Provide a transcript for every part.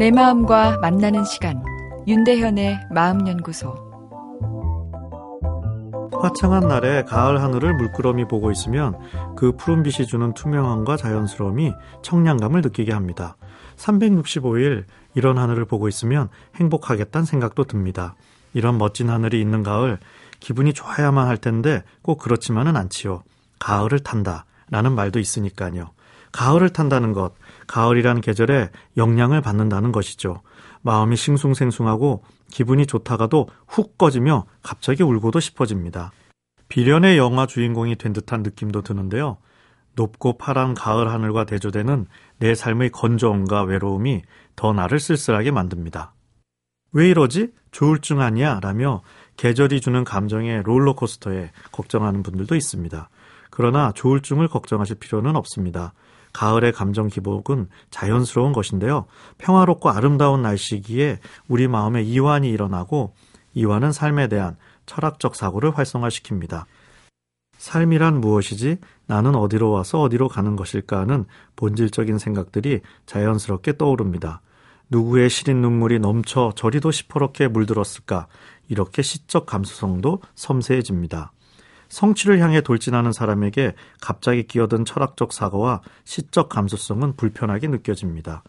내 마음과 만나는 시간 윤대현의 마음연구소 화창한 날에 가을 하늘을 물끄러미 보고 있으면 그 푸른빛이 주는 투명함과 자연스러움이 청량감을 느끼게 합니다. 365일 이런 하늘을 보고 있으면 행복하겠다는 생각도 듭니다. 이런 멋진 하늘이 있는 가을 기분이 좋아야만 할 텐데 꼭 그렇지만은 않지요. 가을을 탄다 라는 말도 있으니까요. 가을을 탄다는 것, 가을이란 계절에 영향을 받는다는 것이죠. 마음이 싱숭생숭하고 기분이 좋다가도 훅 꺼지며 갑자기 울고도 싶어집니다. 비련의 영화 주인공이 된 듯한 느낌도 드는데요. 높고 파란 가을 하늘과 대조되는 내 삶의 건조함과 외로움이 더 나를 쓸쓸하게 만듭니다. 왜 이러지? 조울증 아니야? 라며 계절이 주는 감정의 롤러코스터에 걱정하는 분들도 있습니다. 그러나 조울증을 걱정하실 필요는 없습니다. 가을의 감정 기복은 자연스러운 것인데요. 평화롭고 아름다운 날씨기에 우리 마음에 이완이 일어나고 이완은 삶에 대한 철학적 사고를 활성화시킵니다. 삶이란 무엇이지? 나는 어디로 와서 어디로 가는 것일까 하는 본질적인 생각들이 자연스럽게 떠오릅니다. 누구의 시린 눈물이 넘쳐 저리도 시퍼렇게 물들었을까? 이렇게 시적 감수성도 섬세해집니다. 성취를 향해 돌진하는 사람에게 갑자기 끼어든 철학적 사고와 시적 감수성은 불편하게 느껴집니다.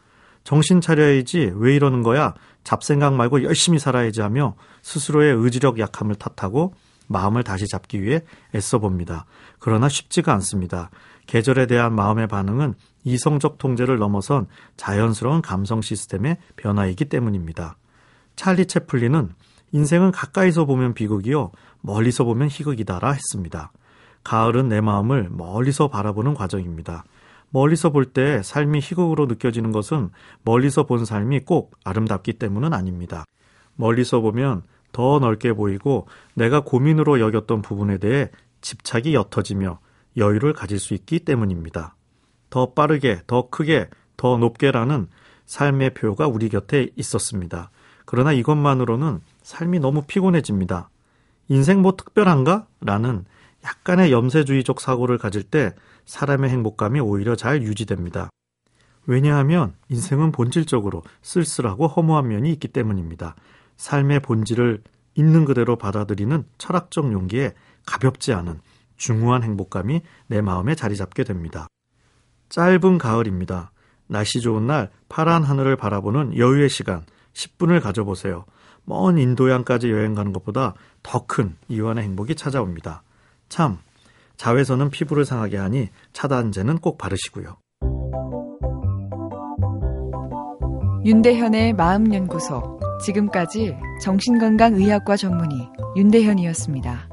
정신 차려야지 왜 이러는 거야? 잡생각 말고 열심히 살아야지 하며 스스로의 의지력 약함을 탓하고 마음을 다시 잡기 위해 애써 봅니다. 그러나 쉽지가 않습니다. 계절에 대한 마음의 반응은 이성적 통제를 넘어선 자연스러운 감성 시스템의 변화이기 때문입니다. 찰리 채플린은 인생은 가까이서 보면 비극이요, 멀리서 보면 희극이다라 했습니다. 가을은 내 마음을 멀리서 바라보는 과정입니다. 멀리서 볼 때 삶이 희극으로 느껴지는 것은 멀리서 본 삶이 꼭 아름답기 때문은 아닙니다. 멀리서 보면 더 넓게 보이고 내가 고민으로 여겼던 부분에 대해 집착이 옅어지며 여유를 가질 수 있기 때문입니다. 더 빠르게, 더 크게, 더 높게라는 삶의 표가 우리 곁에 있었습니다. 그러나 이것만으로는 삶이 너무 피곤해집니다. 인생 뭐 특별한가? 라는 약간의 염세주의적 사고를 가질 때 사람의 행복감이 오히려 잘 유지됩니다. 왜냐하면 인생은 본질적으로 쓸쓸하고 허무한 면이 있기 때문입니다. 삶의 본질을 있는 그대로 받아들이는 철학적 용기에 가볍지 않은 중후한 행복감이 내 마음에 자리 잡게 됩니다. 짧은 가을입니다. 날씨 좋은 날 파란 하늘을 바라보는 여유의 시간 10분을 가져보세요. 먼 인도양까지 여행 가는 것보다 더 큰 이완의 행복이 찾아옵니다. 참, 자외선은 피부를 상하게 하니 차단제는 꼭 바르시고요. 윤대현의 마음연구소. 지금까지 정신건강의학과 전문의 윤대현이었습니다.